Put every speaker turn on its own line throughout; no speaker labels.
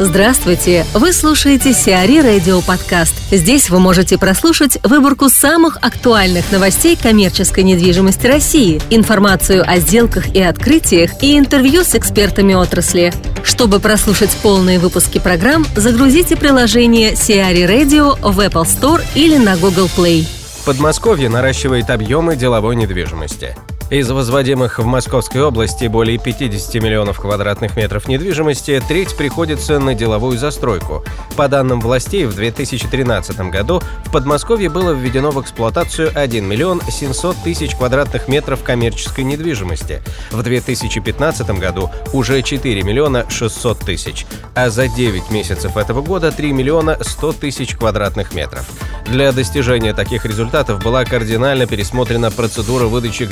Здравствуйте! Вы слушаете Сиари Радио Подкаст. Здесь вы можете прослушать выборку самых актуальных новостей коммерческой недвижимости России, информацию о сделках и открытиях и интервью с экспертами отрасли. Чтобы прослушать полные выпуски программ, загрузите приложение Сиари Radio в Apple Store или на Google Play.
Подмосковье наращивает объемы деловой недвижимости. Из возводимых в Московской области более 50 миллионов квадратных метров недвижимости треть приходится на деловую застройку. По данным властей, в 2013 году в Подмосковье было введено в эксплуатацию 1 миллион 700 тысяч квадратных метров коммерческой недвижимости. В 2015 году уже 4 миллиона 600 тысяч, а за 9 месяцев этого года 3 миллиона 100 тысяч квадратных метров. Для достижения таких результатов была кардинально пересмотрена процедура выдачи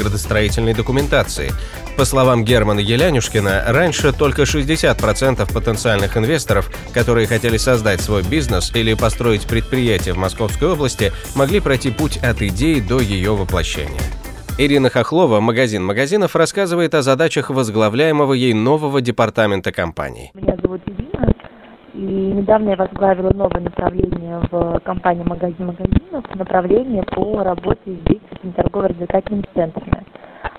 градостроительной документации. По словам Германа Елянюшкина, раньше только 60% потенциальных инвесторов, которые хотели создать свой бизнес или построить предприятие в Московской области, могли пройти путь от идеи до ее воплощения. Ирина Хохлова, магазин магазинов, рассказывает о задачах возглавляемого ей нового департамента компании.
Меня зовут Ирина, и недавно я возглавила новое направление в компании «Магазин магазинов», направление по работе с действующими торгово-развлекательными центрами.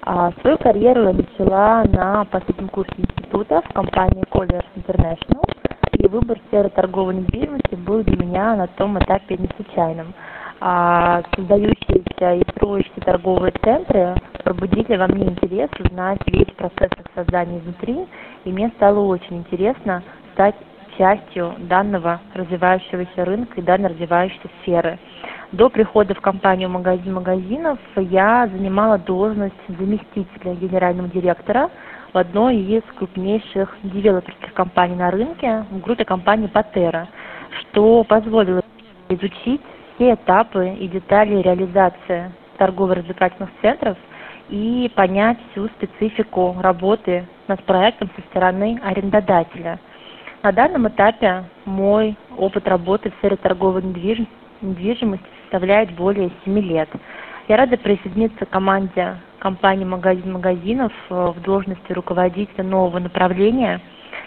А свою карьеру я начала на последнем курсе института в компании Colliers International, и выбор сферы торговой недвижимости был для меня на том этапе не случайным. А создающиеся и строящиеся торговые центры пробудили во мне интерес узнать весь процесс их создания изнутри, и мне стало очень интересно стать частью данного развивающегося рынка и данной развивающейся сферы. До прихода в компанию «Магазин магазинов» я занимала должность заместителя генерального директора в одной из крупнейших девелоперских компаний на рынке, в группе компании «Патера», что позволило изучить все этапы и детали реализации торгово-развлекательных центров и понять всю специфику работы над проектом со стороны арендодателя – на данном этапе мой опыт работы в сфере торговой недвижимости составляет более 7 лет. Я рада присоединиться к команде компании «Магазин магазинов» в должности руководителя нового направления.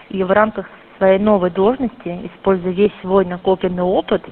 И в рамках своей новой должности, используя весь свой накопленный опыт,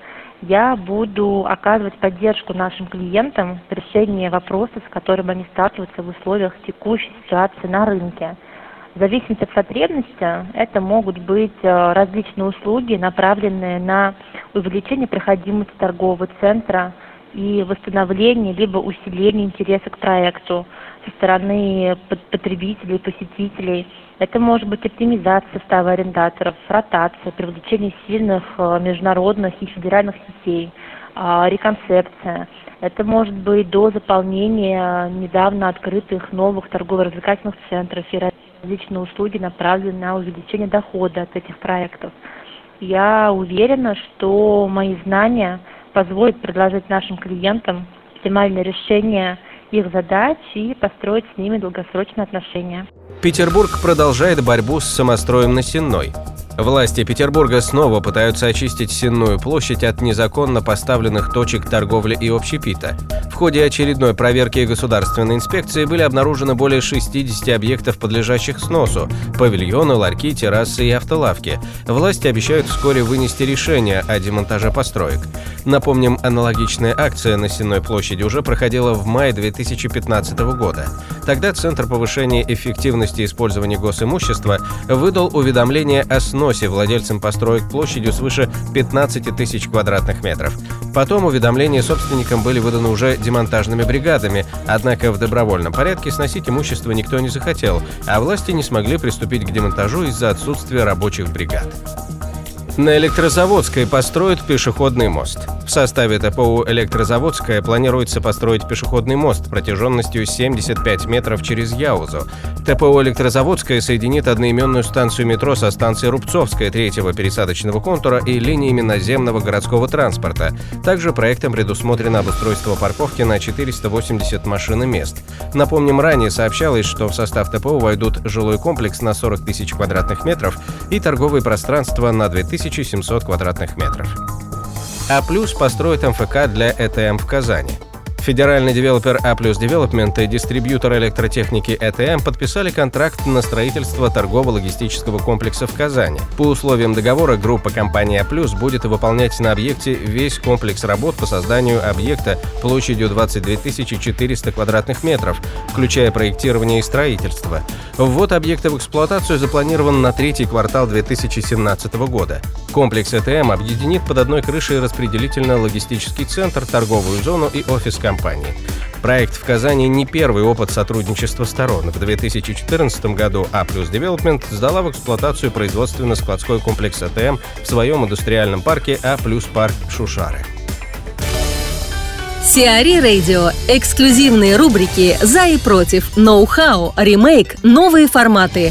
я буду оказывать поддержку нашим клиентам в решении вопросов, с которыми они сталкиваются в условиях текущей ситуации на рынке – в зависимости от потребности это могут быть э, различные услуги, направленные на увеличение проходимости торгового центра и восстановление либо усиление интереса к проекту со стороны потребителей, посетителей. Это может быть оптимизация состава арендаторов, ротация, привлечение сильных э, международных и федеральных сетей, а, реконцепция. Это может быть до заполнения недавно открытых новых торгово-развлекательных центров и различные услуги направлены на увеличение дохода от этих проектов. Я уверена, что мои знания позволят предложить нашим клиентам оптимальное решение их задач и построить с ними долгосрочные отношения.
Петербург продолжает борьбу с самостроем на Сенной. Власти Петербурга снова пытаются очистить Сенную площадь от незаконно поставленных точек торговли и общепита. В ходе очередной проверки государственной инспекции были обнаружены более 60 объектов, подлежащих сносу – павильоны, ларьки, террасы и автолавки. Власти обещают вскоре вынести решение о демонтаже построек. Напомним, аналогичная акция на Сенной площади уже проходила в мае 2015 года. Тогда Центр повышения эффективности использования госимущества выдал уведомление о сносе владельцам построек площадью свыше 15 тысяч квадратных метров. Потом уведомления собственникам были выданы уже демонтажными бригадами, однако в добровольном порядке сносить имущество никто не захотел, а власти не смогли приступить к демонтажу из-за отсутствия рабочих бригад. На Электрозаводской построят пешеходный мост. В составе ТПУ «Электрозаводская» планируется построить пешеходный мост протяженностью 75 метров через Яузу. ТПУ «Электрозаводская» соединит одноименную станцию метро со станцией Рубцовская третьего пересадочного контура и линиями наземного городского транспорта. Также проектом предусмотрено обустройство парковки на 480 машин и мест. Напомним, ранее сообщалось, что в состав ТПУ войдут жилой комплекс на 40 тысяч квадратных метров и торговые пространства на 2000 1700 квадратных метров. А плюс построит МФК для ЭТМ в Казани. Федеральный девелопер А плюс Development и дистрибьютор электротехники ЭТМ подписали контракт на строительство торгово-логистического комплекса в Казани. По условиям договора группа компании А плюс будет выполнять на объекте весь комплекс работ по созданию объекта площадью 22 400 квадратных метров, включая проектирование и строительство. Ввод объекта в эксплуатацию запланирован на третий квартал 2017 года. Комплекс ЭТМ объединит под одной крышей распределительно-логистический центр, торговую зону и офис компании. Проект в Казани не первый опыт сотрудничества сторон. В 2014 году А Development сдала в эксплуатацию производственно-складской комплекс АТМ в своем индустриальном парке А парк Шушары.
Сиари Радио. Эксклюзивные рубрики «За и против», «Ноу-хау», «Ремейк», «Новые форматы».